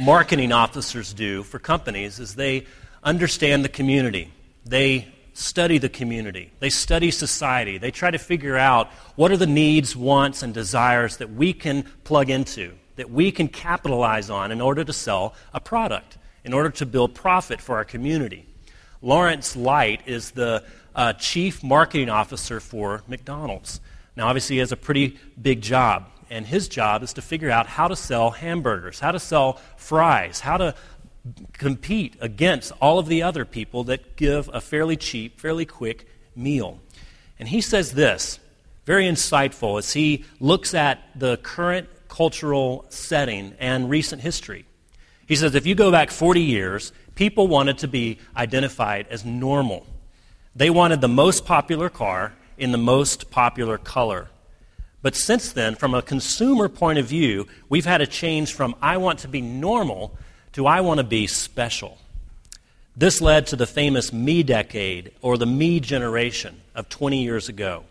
marketing officers do for companies is they understand the community. They study the community. They study society. They try to figure out what are the needs, wants, and desires that we can plug into, that we can capitalize on in order to sell a product, in order to build profit for our community. Lawrence Light is the uh, chief marketing officer for McDonald's. Now, obviously, he has a pretty big job, and his job is to figure out how to sell hamburgers, how to sell fries, how to compete against all of the other people that give a fairly cheap, fairly quick meal. And he says this, very insightful, as he looks at the current cultural setting and recent history. He says if you go back 40 years, people wanted to be identified as normal. They wanted the most popular car in the most popular color. But since then, from a consumer point of view, we've had a change from I want to be normal to I want to be special. This led to the famous me decade or the me generation of 20 years ago.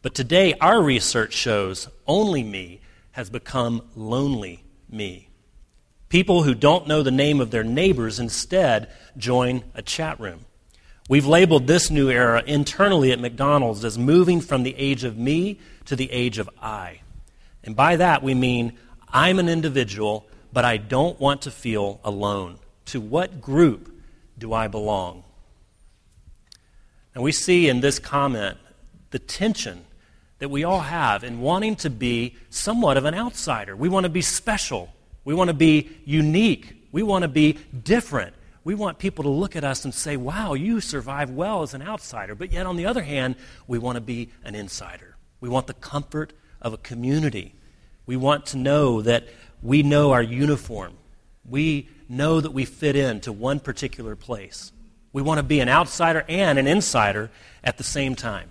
But today, our research shows only me has become lonely me. People who don't know the name of their neighbors instead join a chat room. We've labeled this new era internally at McDonald's as moving from the age of me to the age of I. And by that, we mean I'm an individual but I don't want to feel alone. To what group do I belong? And we see in this comment the tension that we all have in wanting to be somewhat of an outsider. We want to be special. We want to be unique. We want to be different. We want people to look at us and say, wow, you survive well as an outsider. But yet, on the other hand, we want to be an insider. We want the comfort of a community. We want to know that we know our uniform. We know that we fit into one particular place. We want to be an outsider and an insider at the same time.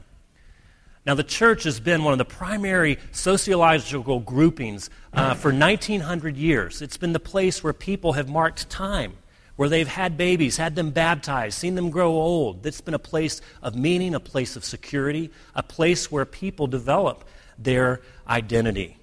Now, the church has been one of the primary sociological groupings uh, for 1900 years. It's been the place where people have marked time, where they've had babies, had them baptized, seen them grow old. It's been a place of meaning, a place of security, a place where people develop their identity.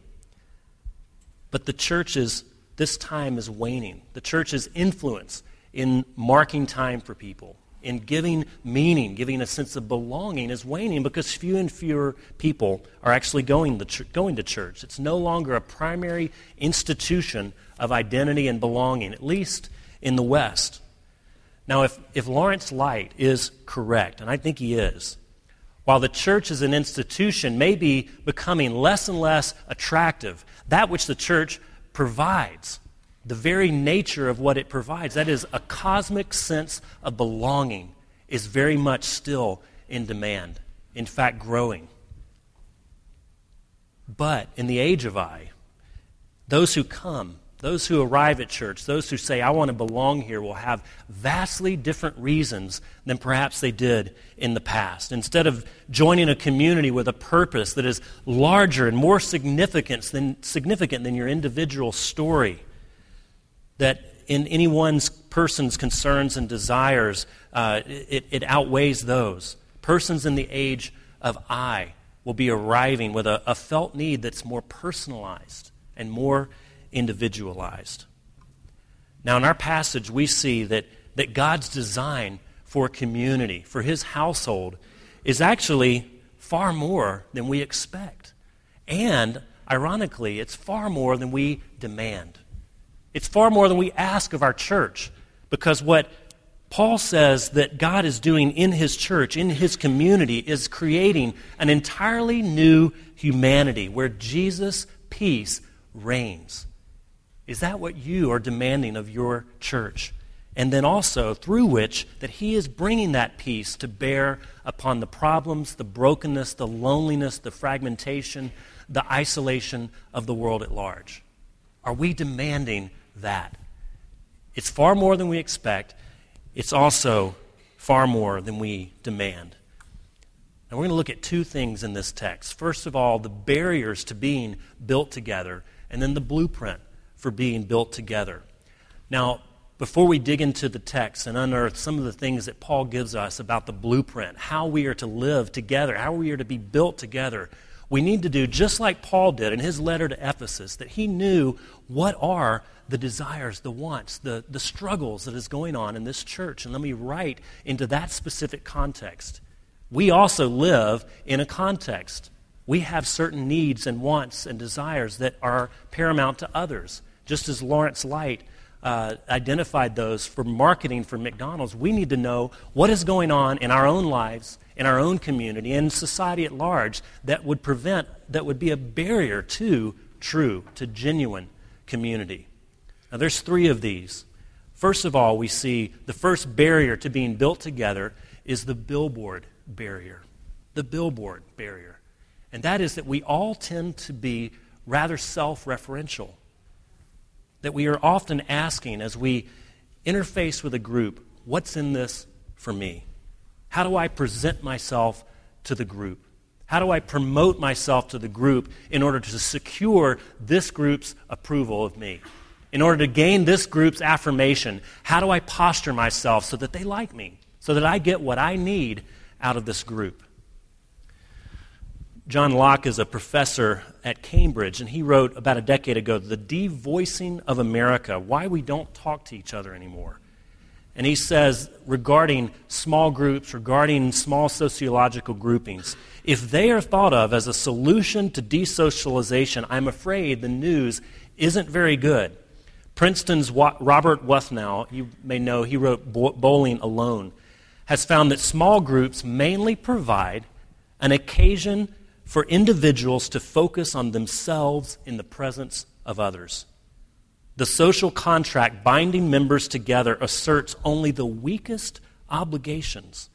But the church's, this time is waning. The church's influence in marking time for people, in giving meaning, giving a sense of belonging is waning because fewer and fewer people are actually going, to going to church. It's no longer a primary institution of identity and belonging, at least in the West. Now, if, if Lawrence Light is correct, and I think he is, while the church as an institution may be becoming less and less attractive, that which the church provides, the very nature of what it provides, that is, a cosmic sense of belonging, is very much still in demand. In fact, growing. But in the age of I, those who come those who arrive at church, those who say, I want to belong here, will have vastly different reasons than perhaps they did in the past. Instead of joining a community with a purpose that is larger and more significant than, significant than your individual story, that in any one person's concerns and desires, uh, it, it outweighs those. Persons in the age of I will be arriving with a, a felt need that's more personalized and more individualized. Now, in our passage, we see that, that God's design for community, for his household, is actually far more than we expect. And, ironically, it's far more than we demand. It's far more than we ask of our church. Because what Paul says that God is doing in his church, in his community, is creating an entirely new humanity where Jesus' peace reigns. Is that what you are demanding of your church? And then also through which that He is bringing that peace to bear upon the problems, the brokenness, the loneliness, the fragmentation, the isolation of the world at large. Are we demanding that? It's far more than we expect. It's also far more than we demand. And we're going to look at two things in this text. First of all, the barriers to being built together, and then the blueprint for being built together. Now, before we dig into the text and unearth some of the things that Paul gives us about the blueprint, how we are to live together, how we are to be built together, We need to do just like Paul did in his letter to Ephesus, that he knew what are the desires, the wants, the, the struggles that is going on in this church. And let me write into that specific context. We also live in a context. We have certain needs and wants and desires that are paramount to others. Just as Lawrence Light uh, identified those for marketing for McDonald's, we need to know what is going on in our own lives, in our own community, and society at large that would prevent, that would be a barrier to true, to genuine community. Now, there's three of these. First of all, we see the first barrier to being built together is the billboard barrier. The billboard barrier. And that is that we all tend to be rather self referential that we are often asking as we interface with a group what's in this for me? How do I present myself to the group? How do I promote myself to the group in order to secure this group's approval of me? In order to gain this group's affirmation, how do I posture myself so that they like me, so that I get what I need out of this group? John Locke is a professor at Cambridge, and he wrote about a decade ago, The Devoicing of America Why We Don't Talk to Each Other Anymore. And he says, regarding small groups, regarding small sociological groupings, if they are thought of as a solution to desocialization, I'm afraid the news isn't very good. Princeton's Robert Wuthnow, you may know, he wrote Bowling Alone, has found that small groups mainly provide an occasion for individuals to focus on themselves in the presence of others. The social contract binding members together asserts only the weakest obligations.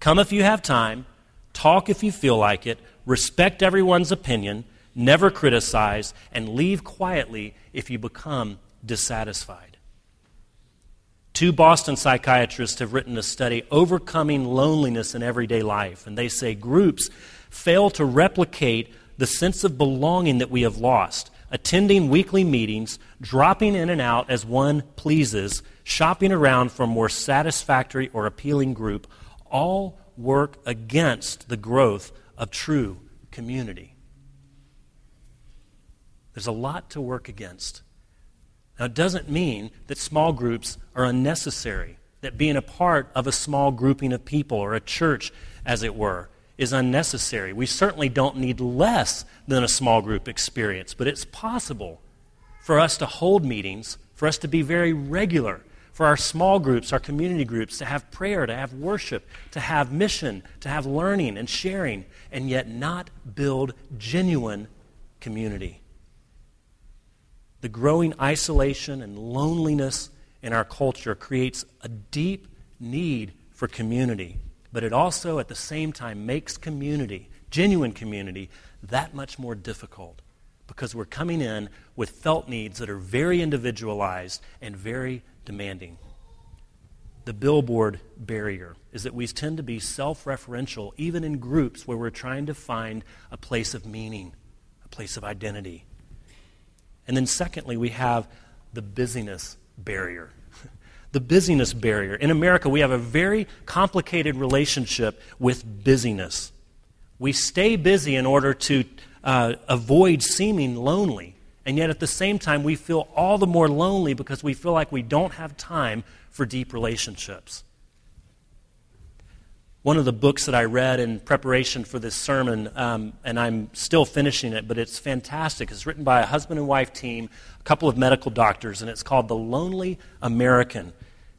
Come if you have time, talk if you feel like it, respect everyone's opinion, never criticize, and leave quietly if you become dissatisfied. Two Boston psychiatrists have written a study, Overcoming Loneliness in Everyday Life, and they say groups fail to replicate the sense of belonging that we have lost. Attending weekly meetings, dropping in and out as one pleases, shopping around for a more satisfactory or appealing group, all work against the growth of true community. There's a lot to work against. Now, it doesn't mean that small groups are unnecessary, that being a part of a small grouping of people or a church, as it were, is unnecessary. We certainly don't need less than a small group experience, but it's possible for us to hold meetings, for us to be very regular, for our small groups, our community groups, to have prayer, to have worship, to have mission, to have learning and sharing, and yet not build genuine community. The growing isolation and loneliness in our culture creates a deep need for community but it also at the same time makes community, genuine community, that much more difficult because we're coming in with felt needs that are very individualized and very demanding. The billboard barrier is that we tend to be self referential, even in groups where we're trying to find a place of meaning, a place of identity. And then, secondly, we have the busyness barrier the busyness barrier. In America, we have a very complicated relationship with busyness. We stay busy in order to uh, avoid seeming lonely. And yet, at the same time, we feel all the more lonely because we feel like we don't have time for deep relationships. One of the books that I read in preparation for this sermon, um, and I'm still finishing it, but it's fantastic. It's written by a husband and wife team, a couple of medical doctors, and it's called The Lonely American.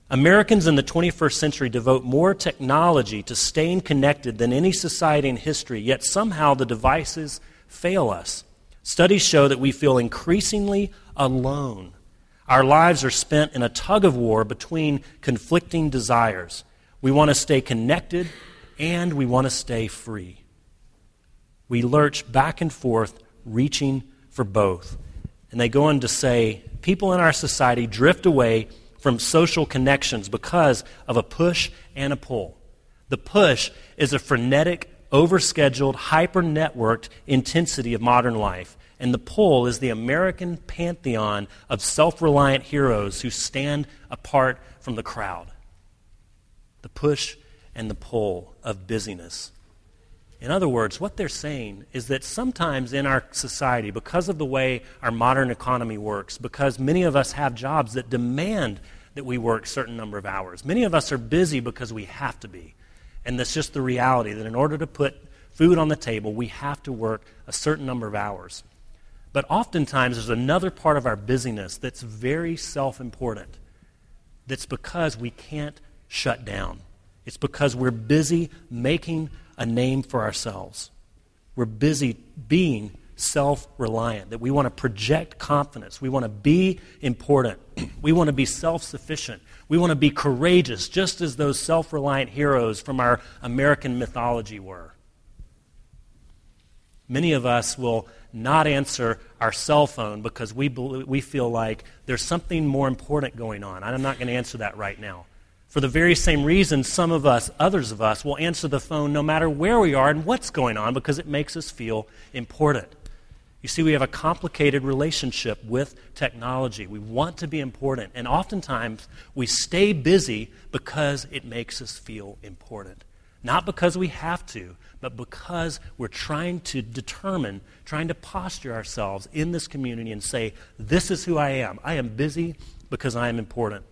Americans in the 21st century devote more technology to staying connected than any society in history, yet somehow the devices fail us. Studies show that we feel increasingly alone. Our lives are spent in a tug of war between conflicting desires. We want to stay connected and we want to stay free. We lurch back and forth, reaching for both. And they go on to say people in our society drift away from social connections because of a push and a pull. The push is a frenetic, overscheduled, hyper networked intensity of modern life. And the pull is the American pantheon of self reliant heroes who stand apart from the crowd the push and the pull of busyness. In other words, what they're saying is that sometimes in our society, because of the way our modern economy works, because many of us have jobs that demand that we work a certain number of hours, many of us are busy because we have to be. And that's just the reality that in order to put food on the table, we have to work a certain number of hours. But oftentimes, there's another part of our busyness that's very self important. That's because we can't shut down. It's because we're busy making a name for ourselves. We're busy being self reliant, that we want to project confidence. We want to be important. we want to be self sufficient. We want to be courageous, just as those self reliant heroes from our American mythology were. Many of us will not answer our cell phone because we, we feel like there's something more important going on. I'm not going to answer that right now. For the very same reason, some of us, others of us, will answer the phone no matter where we are and what's going on because it makes us feel important. You see, we have a complicated relationship with technology. We want to be important, and oftentimes we stay busy because it makes us feel important. Not because we have to, but because we're trying to determine, trying to posture ourselves in this community and say, This is who I am. I am busy because I am important.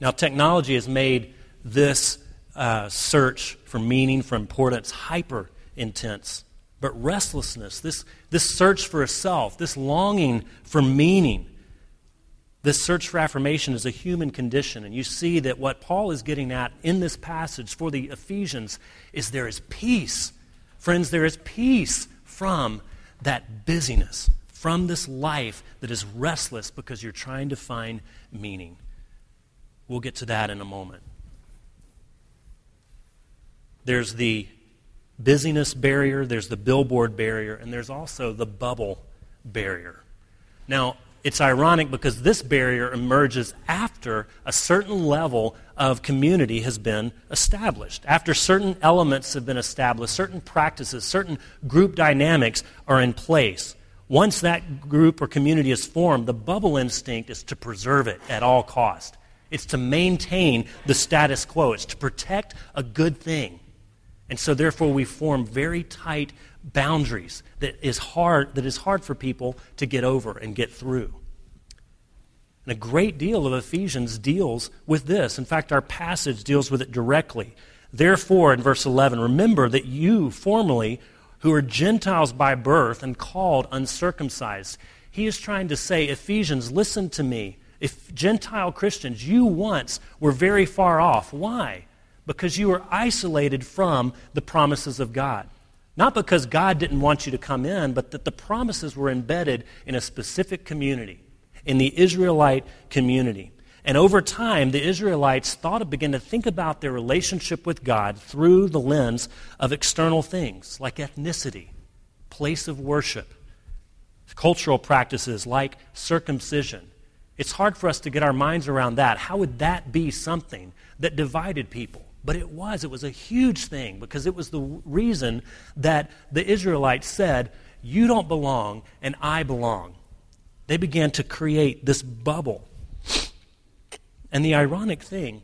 Now, technology has made this uh, search for meaning, for importance, hyper intense. But restlessness, this, this search for a self, this longing for meaning, this search for affirmation is a human condition. And you see that what Paul is getting at in this passage for the Ephesians is there is peace. Friends, there is peace from that busyness, from this life that is restless because you're trying to find meaning. We'll get to that in a moment. There's the busyness barrier, there's the billboard barrier, and there's also the bubble barrier. Now, it's ironic because this barrier emerges after a certain level of community has been established. After certain elements have been established, certain practices, certain group dynamics are in place. Once that group or community is formed, the bubble instinct is to preserve it at all cost. It's to maintain the status quo, it's to protect a good thing. And so therefore we form very tight boundaries that is hard that is hard for people to get over and get through. And a great deal of Ephesians deals with this. In fact, our passage deals with it directly. Therefore, in verse 11, remember that you formerly, who are Gentiles by birth and called uncircumcised, he is trying to say, Ephesians, listen to me. If Gentile Christians, you once were very far off. Why? Because you were isolated from the promises of God. Not because God didn't want you to come in, but that the promises were embedded in a specific community, in the Israelite community. And over time, the Israelites thought of began to think about their relationship with God through the lens of external things like ethnicity, place of worship, cultural practices like circumcision, it's hard for us to get our minds around that. How would that be something that divided people? But it was. It was a huge thing because it was the reason that the Israelites said, You don't belong and I belong. They began to create this bubble. And the ironic thing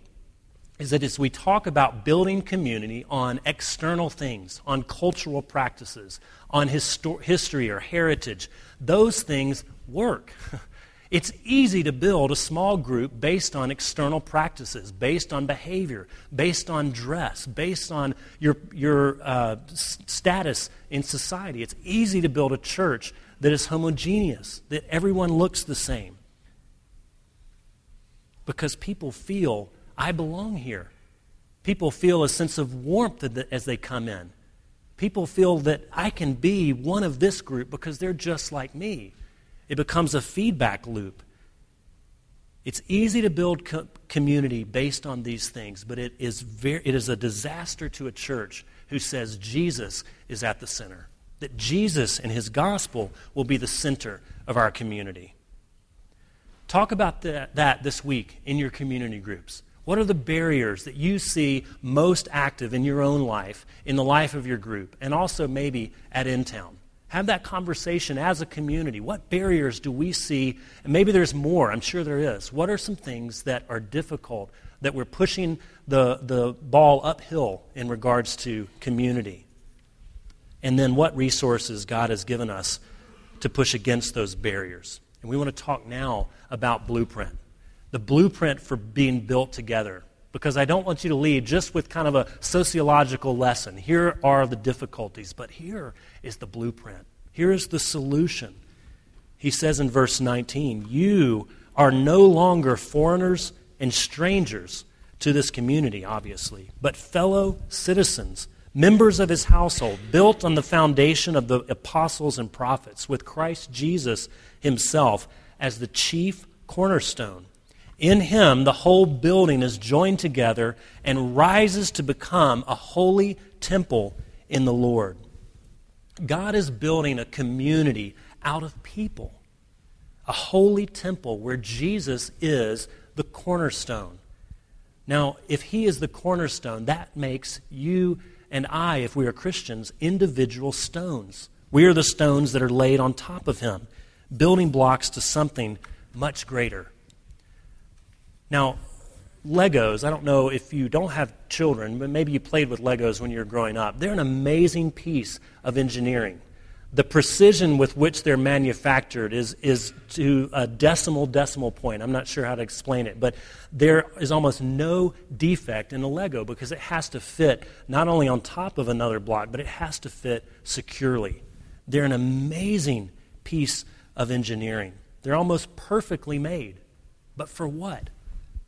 is that as we talk about building community on external things, on cultural practices, on histor- history or heritage, those things work. It's easy to build a small group based on external practices, based on behavior, based on dress, based on your, your uh, status in society. It's easy to build a church that is homogeneous, that everyone looks the same. Because people feel, I belong here. People feel a sense of warmth as they come in. People feel that I can be one of this group because they're just like me. It becomes a feedback loop. It's easy to build co- community based on these things, but it is, very, it is a disaster to a church who says Jesus is at the center, that Jesus and his gospel will be the center of our community. Talk about the, that this week in your community groups. What are the barriers that you see most active in your own life, in the life of your group, and also maybe at InTown? Have that conversation as a community. What barriers do we see? And maybe there's more. I'm sure there is. What are some things that are difficult that we're pushing the, the ball uphill in regards to community? And then what resources God has given us to push against those barriers? And we want to talk now about blueprint the blueprint for being built together because I don't want you to leave just with kind of a sociological lesson. Here are the difficulties, but here is the blueprint. Here is the solution. He says in verse 19, You are no longer foreigners and strangers to this community, obviously, but fellow citizens, members of his household, built on the foundation of the apostles and prophets, with Christ Jesus himself as the chief cornerstone in him, the whole building is joined together and rises to become a holy temple in the Lord. God is building a community out of people, a holy temple where Jesus is the cornerstone. Now, if he is the cornerstone, that makes you and I, if we are Christians, individual stones. We are the stones that are laid on top of him, building blocks to something much greater. Now, Legos, I don't know if you don't have children, but maybe you played with Legos when you were growing up. They're an amazing piece of engineering. The precision with which they're manufactured is, is to a decimal decimal point. I'm not sure how to explain it, but there is almost no defect in a Lego because it has to fit not only on top of another block, but it has to fit securely. They're an amazing piece of engineering. They're almost perfectly made. But for what?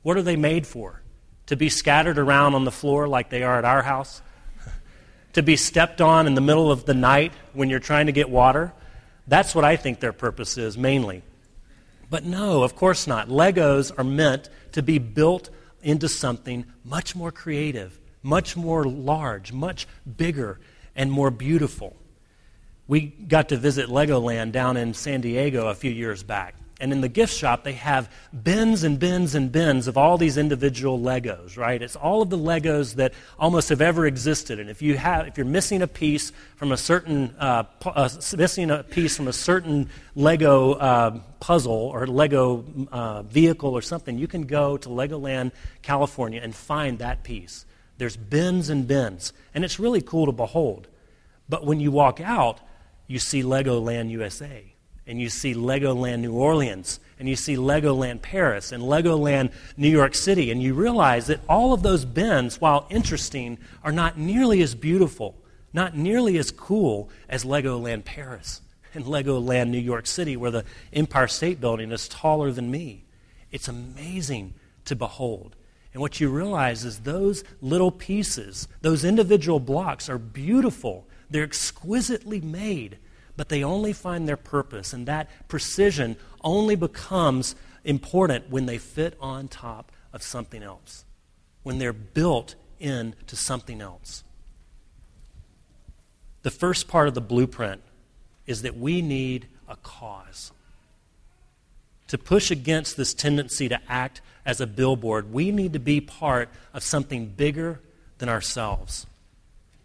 What are they made for? To be scattered around on the floor like they are at our house? to be stepped on in the middle of the night when you're trying to get water? That's what I think their purpose is mainly. But no, of course not. Legos are meant to be built into something much more creative, much more large, much bigger, and more beautiful. We got to visit Legoland down in San Diego a few years back. And in the gift shop, they have bins and bins and bins of all these individual Legos, right? It's all of the Legos that almost have ever existed. And if, you have, if you're missing a piece from a certain, uh, uh, missing a piece from a certain Lego uh, puzzle or Lego uh, vehicle or something, you can go to Legoland, California, and find that piece. There's bins and bins. And it's really cool to behold. But when you walk out, you see Legoland USA and you see Legoland New Orleans, and you see Legoland Paris, and Legoland New York City, and you realize that all of those bins, while interesting, are not nearly as beautiful, not nearly as cool as Legoland Paris and Legoland New York City, where the Empire State Building is taller than me. It's amazing to behold. And what you realize is those little pieces, those individual blocks, are beautiful. They're exquisitely made but they only find their purpose, and that precision only becomes important when they fit on top of something else, when they're built into something else. The first part of the blueprint is that we need a cause. To push against this tendency to act as a billboard, we need to be part of something bigger than ourselves.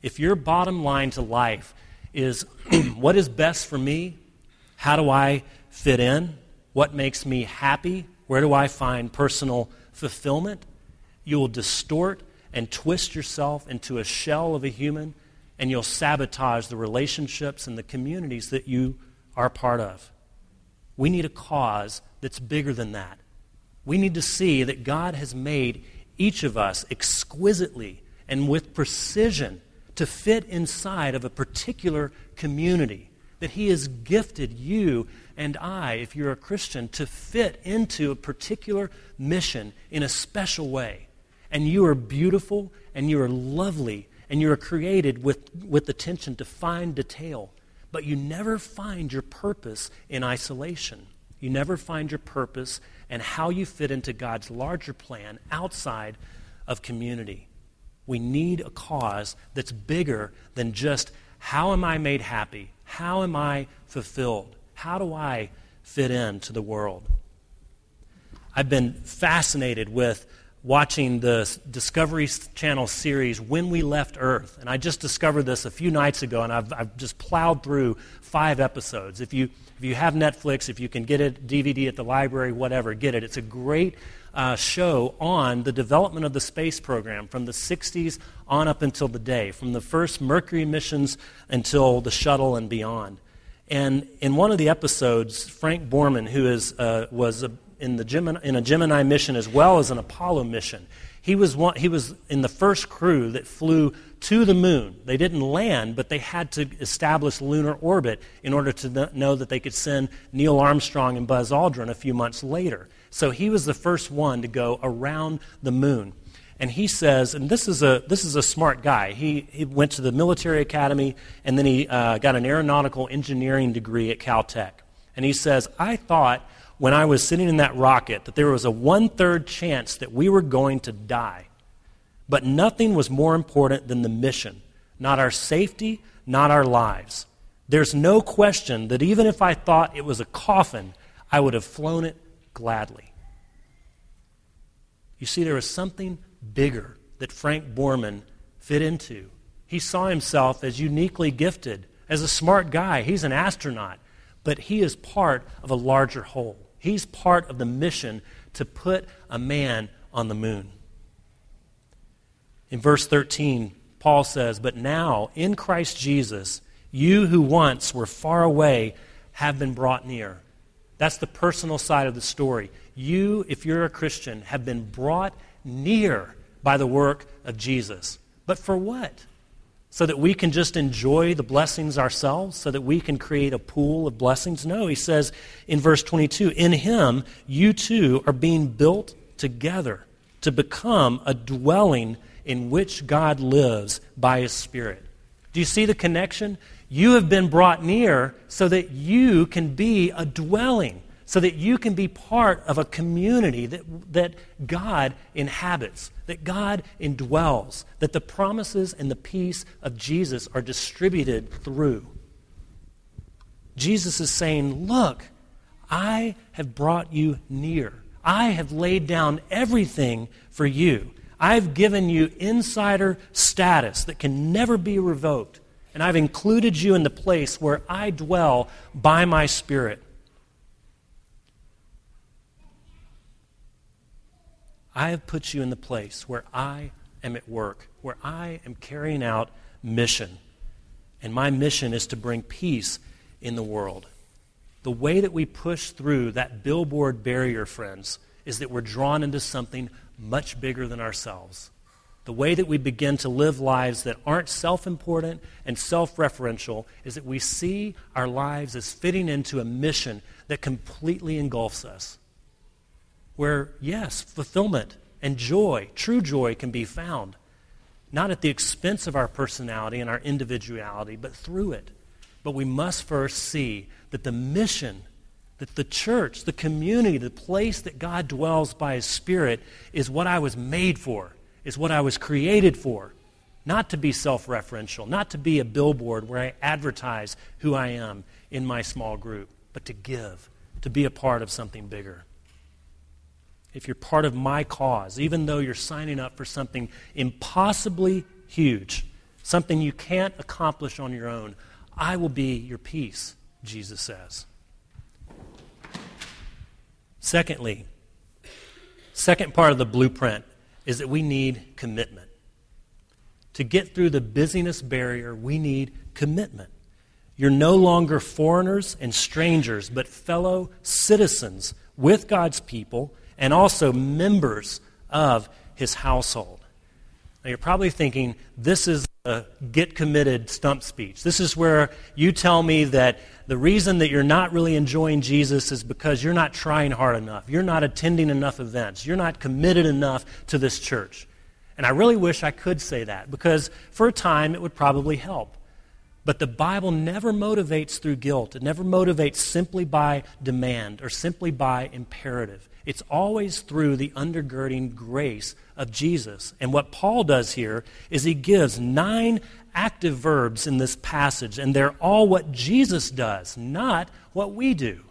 If your bottom line to life is what is best for me? How do I fit in? What makes me happy? Where do I find personal fulfillment? You will distort and twist yourself into a shell of a human, and you'll sabotage the relationships and the communities that you are part of. We need a cause that's bigger than that. We need to see that God has made each of us exquisitely and with precision to fit inside of a particular community. That He has gifted you and I, if you're a Christian, to fit into a particular mission in a special way. And you are beautiful and you are lovely and you are created with, with attention to fine detail. But you never find your purpose in isolation. You never find your purpose and how you fit into God's larger plan outside of community. We need a cause that's bigger than just how am I made happy? How am I fulfilled? How do I fit into the world? I've been fascinated with watching the Discovery Channel series When We Left Earth. And I just discovered this a few nights ago, and I've, I've just plowed through five episodes. If you, if you have Netflix, if you can get it DVD at the library, whatever, get it. It's a great uh, show on the development of the space program from the 60s on up until the day, from the first Mercury missions until the shuttle and beyond. And in one of the episodes, Frank Borman, who is, uh, was a, in, the Gemini, in a Gemini mission as well as an Apollo mission, he was, one, he was in the first crew that flew to the moon. They didn't land, but they had to establish lunar orbit in order to know that they could send Neil Armstrong and Buzz Aldrin a few months later. So he was the first one to go around the moon. And he says, and this is a, this is a smart guy. He, he went to the military academy and then he uh, got an aeronautical engineering degree at Caltech. And he says, I thought when I was sitting in that rocket that there was a one third chance that we were going to die. But nothing was more important than the mission, not our safety, not our lives. There's no question that even if I thought it was a coffin, I would have flown it gladly. You see, there was something bigger that Frank Borman fit into. He saw himself as uniquely gifted, as a smart guy. He's an astronaut, but he is part of a larger whole. He's part of the mission to put a man on the moon. In verse 13, Paul says, But now, in Christ Jesus, you who once were far away have been brought near. That's the personal side of the story. You, if you're a Christian, have been brought near by the work of Jesus. But for what? So that we can just enjoy the blessings ourselves? So that we can create a pool of blessings? No, he says in verse 22 In him, you two are being built together to become a dwelling in which God lives by his Spirit. Do you see the connection? You have been brought near so that you can be a dwelling, so that you can be part of a community that, that God inhabits, that God indwells, that the promises and the peace of Jesus are distributed through. Jesus is saying, Look, I have brought you near. I have laid down everything for you. I've given you insider status that can never be revoked and I've included you in the place where I dwell by my Spirit. I have put you in the place where I am at work, where I am carrying out mission. And my mission is to bring peace in the world. The way that we push through that billboard barrier, friends, is that we're drawn into something much bigger than ourselves the way that we begin to live lives that aren't self important and self referential is that we see our lives as fitting into a mission that completely engulfs us. Where, yes, fulfillment and joy, true joy, can be found, not at the expense of our personality and our individuality, but through it. But we must first see that the mission that the church, the community, the place that God dwells by His Spirit is what I was made for is what I was created for. Not to be self referential, not to be a billboard where I advertise who I am in my small group, but to give, to be a part of something bigger. If you're part of my cause, even though you're signing up for something impossibly huge, something you can't accomplish on your own, I will be your peace, Jesus says. Secondly, second part of the blueprint is that we need commitment. To get through the busyness barrier, we need commitment. You're no longer foreigners and strangers, but fellow citizens with God's people and also members of his household. Now, you're probably thinking, this is a get committed stump speech. This is where you tell me that the reason that you're not really enjoying Jesus is because you're not trying hard enough. You're not attending enough events. You're not committed enough to this church. And I really wish I could say that because for a time it would probably help. But the Bible never motivates through guilt. It never motivates simply by demand or simply by imperative. It's always through the undergirding grace of Jesus. And what Paul does here is he gives nine active verbs in this passage, and they're all what Jesus does, not what we do.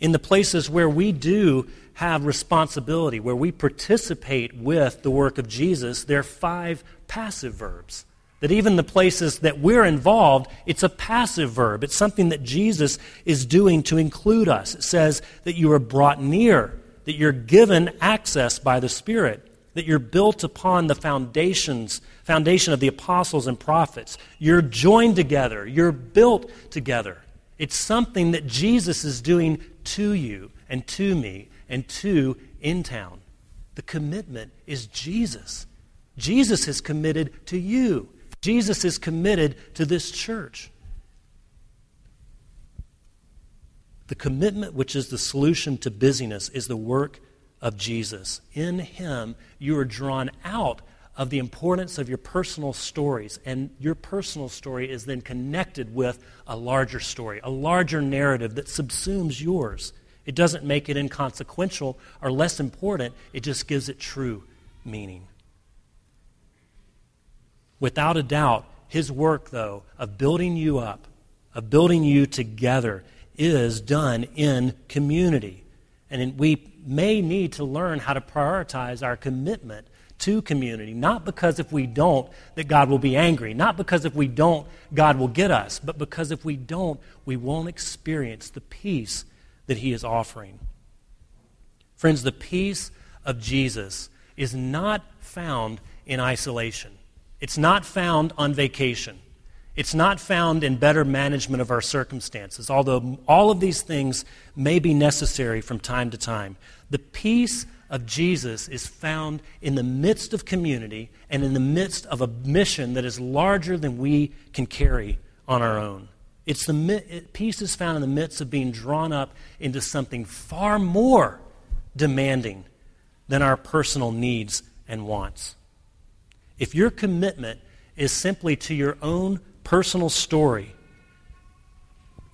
In the places where we do have responsibility, where we participate with the work of Jesus, there are five passive verbs. That even the places that we're involved, it's a passive verb. It's something that Jesus is doing to include us. It says that you are brought near, that you're given access by the Spirit, that you're built upon the foundations, foundation of the apostles and prophets. You're joined together, you're built together. It's something that Jesus is doing to you and to me and to InTown. The commitment is Jesus. Jesus is committed to you. Jesus is committed to this church. The commitment, which is the solution to busyness, is the work of Jesus. In Him, you are drawn out of the importance of your personal stories, and your personal story is then connected with a larger story, a larger narrative that subsumes yours. It doesn't make it inconsequential or less important, it just gives it true meaning. Without a doubt, his work, though, of building you up, of building you together, is done in community. And we may need to learn how to prioritize our commitment to community. Not because if we don't, that God will be angry. Not because if we don't, God will get us. But because if we don't, we won't experience the peace that He is offering. Friends, the peace of Jesus is not found in isolation. It's not found on vacation. It's not found in better management of our circumstances, although all of these things may be necessary from time to time. The peace of Jesus is found in the midst of community and in the midst of a mission that is larger than we can carry on our own. It's the peace is found in the midst of being drawn up into something far more demanding than our personal needs and wants. If your commitment is simply to your own personal story,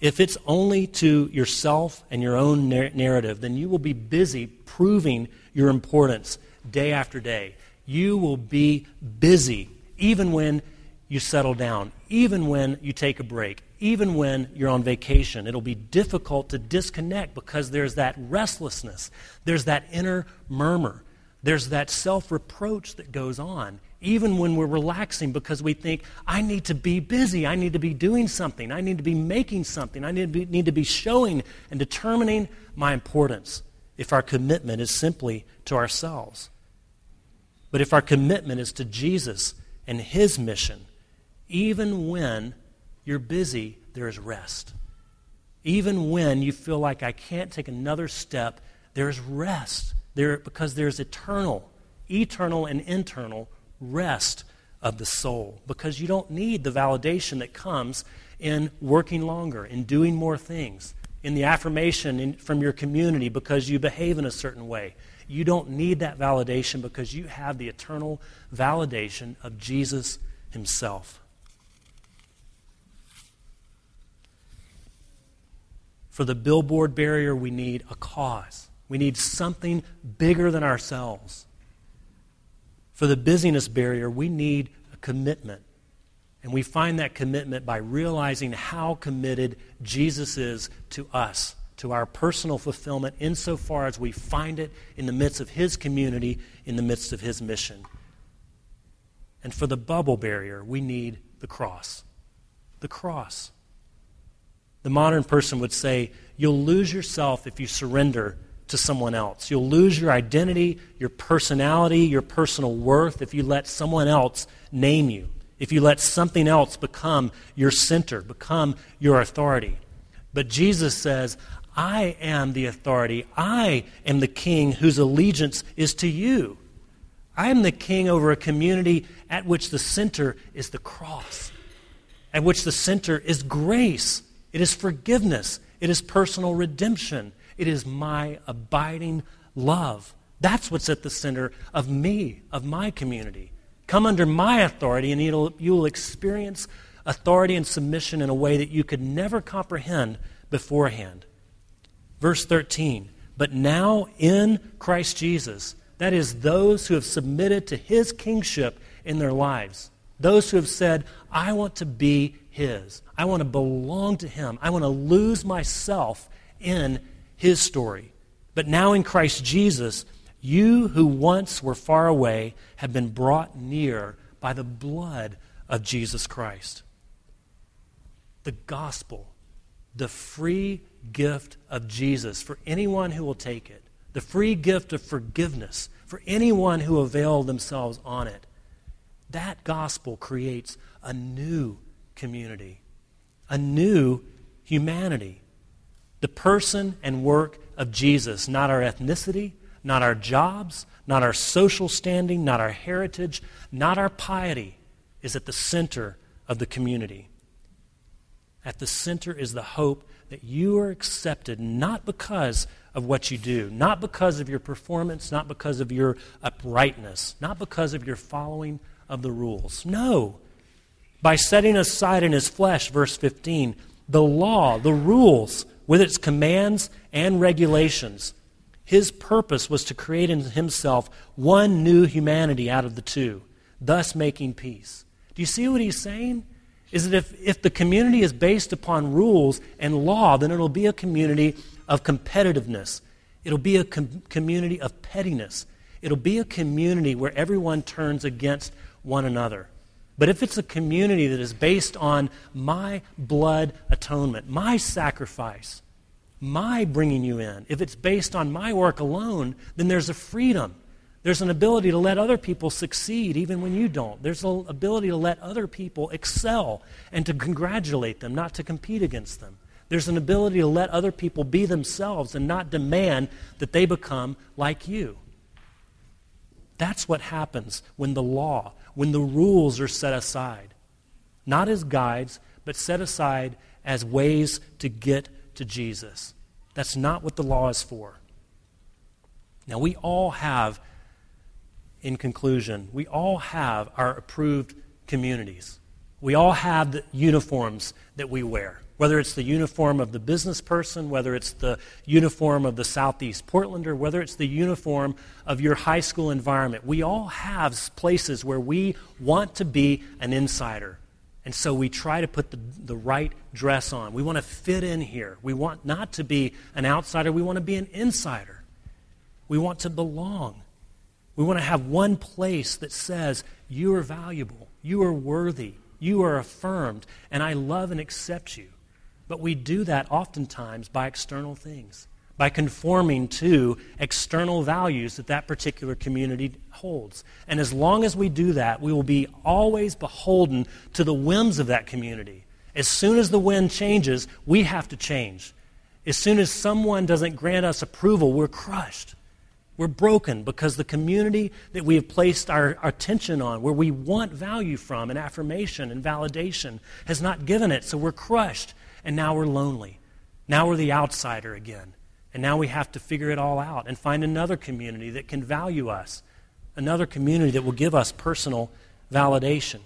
if it's only to yourself and your own narrative, then you will be busy proving your importance day after day. You will be busy even when you settle down, even when you take a break, even when you're on vacation. It'll be difficult to disconnect because there's that restlessness, there's that inner murmur, there's that self reproach that goes on even when we're relaxing because we think, I need to be busy. I need to be doing something. I need to be making something. I need to be, need to be showing and determining my importance if our commitment is simply to ourselves. But if our commitment is to Jesus and His mission, even when you're busy, there is rest. Even when you feel like I can't take another step, there is rest there because there's eternal, eternal and internal rest of the soul because you don't need the validation that comes in working longer, in doing more things, in the affirmation in, from your community because you behave in a certain way. You don't need that validation because you have the eternal validation of Jesus Himself. For the billboard barrier, we need a cause. We need something bigger than ourselves. For the busyness barrier, we need a commitment. And we find that commitment by realizing how committed Jesus is to us, to our personal fulfillment, insofar as we find it in the midst of His community, in the midst of His mission. And for the bubble barrier, we need the cross. The cross. The modern person would say, You'll lose yourself if you surrender to someone else. You'll lose your identity, your personality, your personal worth if you let someone else name you, if you let something else become your center, become your authority. But Jesus says, I am the authority. I am the king whose allegiance is to you. I am the king over a community at which the center is the cross, at which the center is grace, it is forgiveness, it is personal redemption, it is my abiding love. That's what's at the center of me, of my community. Come under my authority, and you will experience authority and submission in a way that you could never comprehend beforehand. Verse 13 But now in Christ Jesus, that is, those who have submitted to his kingship in their lives, those who have said, I want to be his, I want to belong to him, I want to lose myself in his story. But now in Christ Jesus, you who once were far away have been brought near by the blood of Jesus Christ. The gospel, the free gift of Jesus for anyone who will take it, the free gift of forgiveness for anyone who avail themselves on it. That gospel creates a new community, a new humanity. The person and work of Jesus, not our ethnicity, not our jobs, not our social standing, not our heritage, not our piety, is at the center of the community. At the center is the hope that you are accepted not because of what you do, not because of your performance, not because of your uprightness, not because of your following of the rules. No. By setting aside in his flesh, verse 15, the law, the rules, with its commands and regulations, his purpose was to create in himself one new humanity out of the two, thus making peace. Do you see what he's saying? Is that if, if the community is based upon rules and law, then it'll be a community of competitiveness. It'll be a com- community of pettiness. It'll be a community where everyone turns against one another. But if it's a community that is based on my blood atonement, my sacrifice, my bringing you in, if it's based on my work alone, then there's a freedom. There's an ability to let other people succeed even when you don't. There's an ability to let other people excel and to congratulate them, not to compete against them. There's an ability to let other people be themselves and not demand that they become like you. That's what happens when the law, when the rules are set aside. Not as guides, but set aside as ways to get to Jesus. That's not what the law is for. Now, we all have, in conclusion, we all have our approved communities. We all have the uniforms that we wear. Whether it's the uniform of the business person, whether it's the uniform of the Southeast Portlander, whether it's the uniform of your high school environment, we all have places where we want to be an insider. And so we try to put the, the right dress on. We want to fit in here. We want not to be an outsider, we want to be an insider. We want to belong. We want to have one place that says, You are valuable, you are worthy, you are affirmed, and I love and accept you. But we do that oftentimes by external things, by conforming to external values that that particular community holds. And as long as we do that, we will be always beholden to the whims of that community. As soon as the wind changes, we have to change. As soon as someone doesn't grant us approval, we're crushed. We're broken because the community that we have placed our, our, attention on, where we want value from and affirmation and validation, has not given it. So we're crushed and now we're lonely. Now we're the outsider again. And now we have to figure it all out and find another community that can value us, another community that will give us personal validation.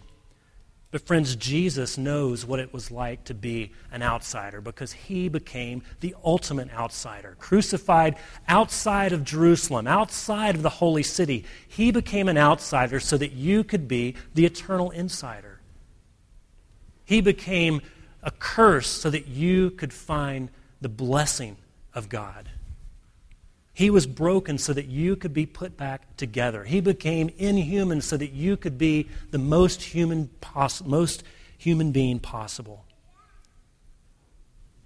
But, friends, Jesus knows what it was like to be an outsider because he became the ultimate outsider. Crucified outside of Jerusalem, outside of the holy city, he became an outsider so that you could be the eternal insider. He became a curse so that you could find the blessing of God. He was broken so that you could be put back together. He became inhuman so that you could be the most human, poss- most human being possible.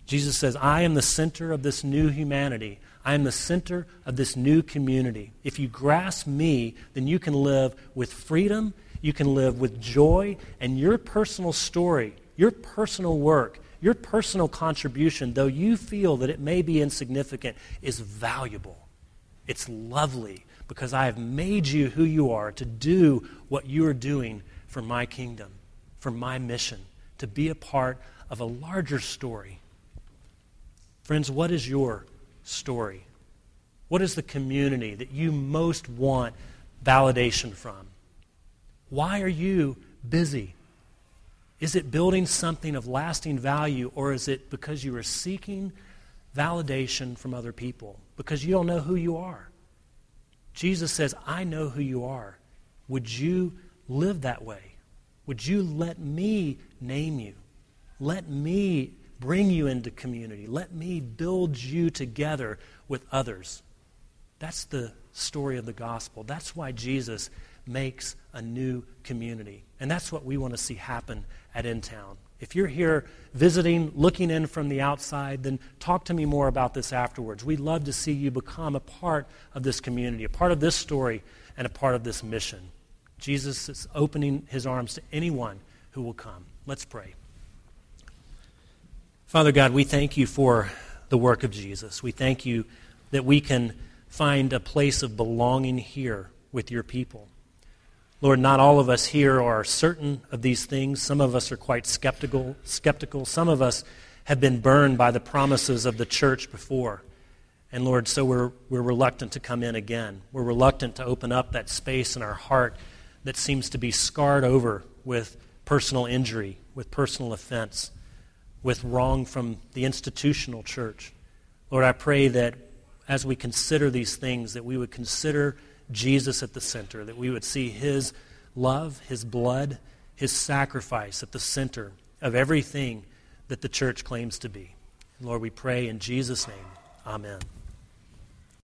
Jesus says, I am the center of this new humanity. I am the center of this new community. If you grasp me, then you can live with freedom, you can live with joy, and your personal story your personal work, your personal contribution, though you feel that it may be insignificant, is valuable. It's lovely because I have made you who you are to do what you are doing for my kingdom, for my mission, to be a part of a larger story. Friends, what is your story? What is the community that you most want validation from? Why are you busy? Is it building something of lasting value, or is it because you are seeking validation from other people? Because you don't know who you are. Jesus says, I know who you are. Would you live that way? Would you let me name you? Let me bring you into community. Let me build you together with others. That's the story of the gospel. That's why Jesus makes a new community. And that's what we want to see happen at InTown. If you're here visiting, looking in from the outside, then talk to me more about this afterwards. We'd love to see you become a part of this community, a part of this story, and a part of this mission. Jesus is opening his arms to anyone who will come. Let's pray. Father God, we thank you for the work of Jesus. We thank you that we can find a place of belonging here with your people. Lord, not all of us here are certain of these things. Some of us are quite skeptical. Skeptical. Some of us have been burned by the promises of the church before. And Lord, so we're, we're reluctant to come in again. We're reluctant to open up that space in our heart that seems to be scarred over with personal injury, with personal offense, with wrong from the institutional church. Lord, I pray that as we consider these things, that we would consider Jesus at the center, that we would see his love, his blood, his sacrifice at the center of everything that the church claims to be. Lord, we pray in Jesus' name. Amen.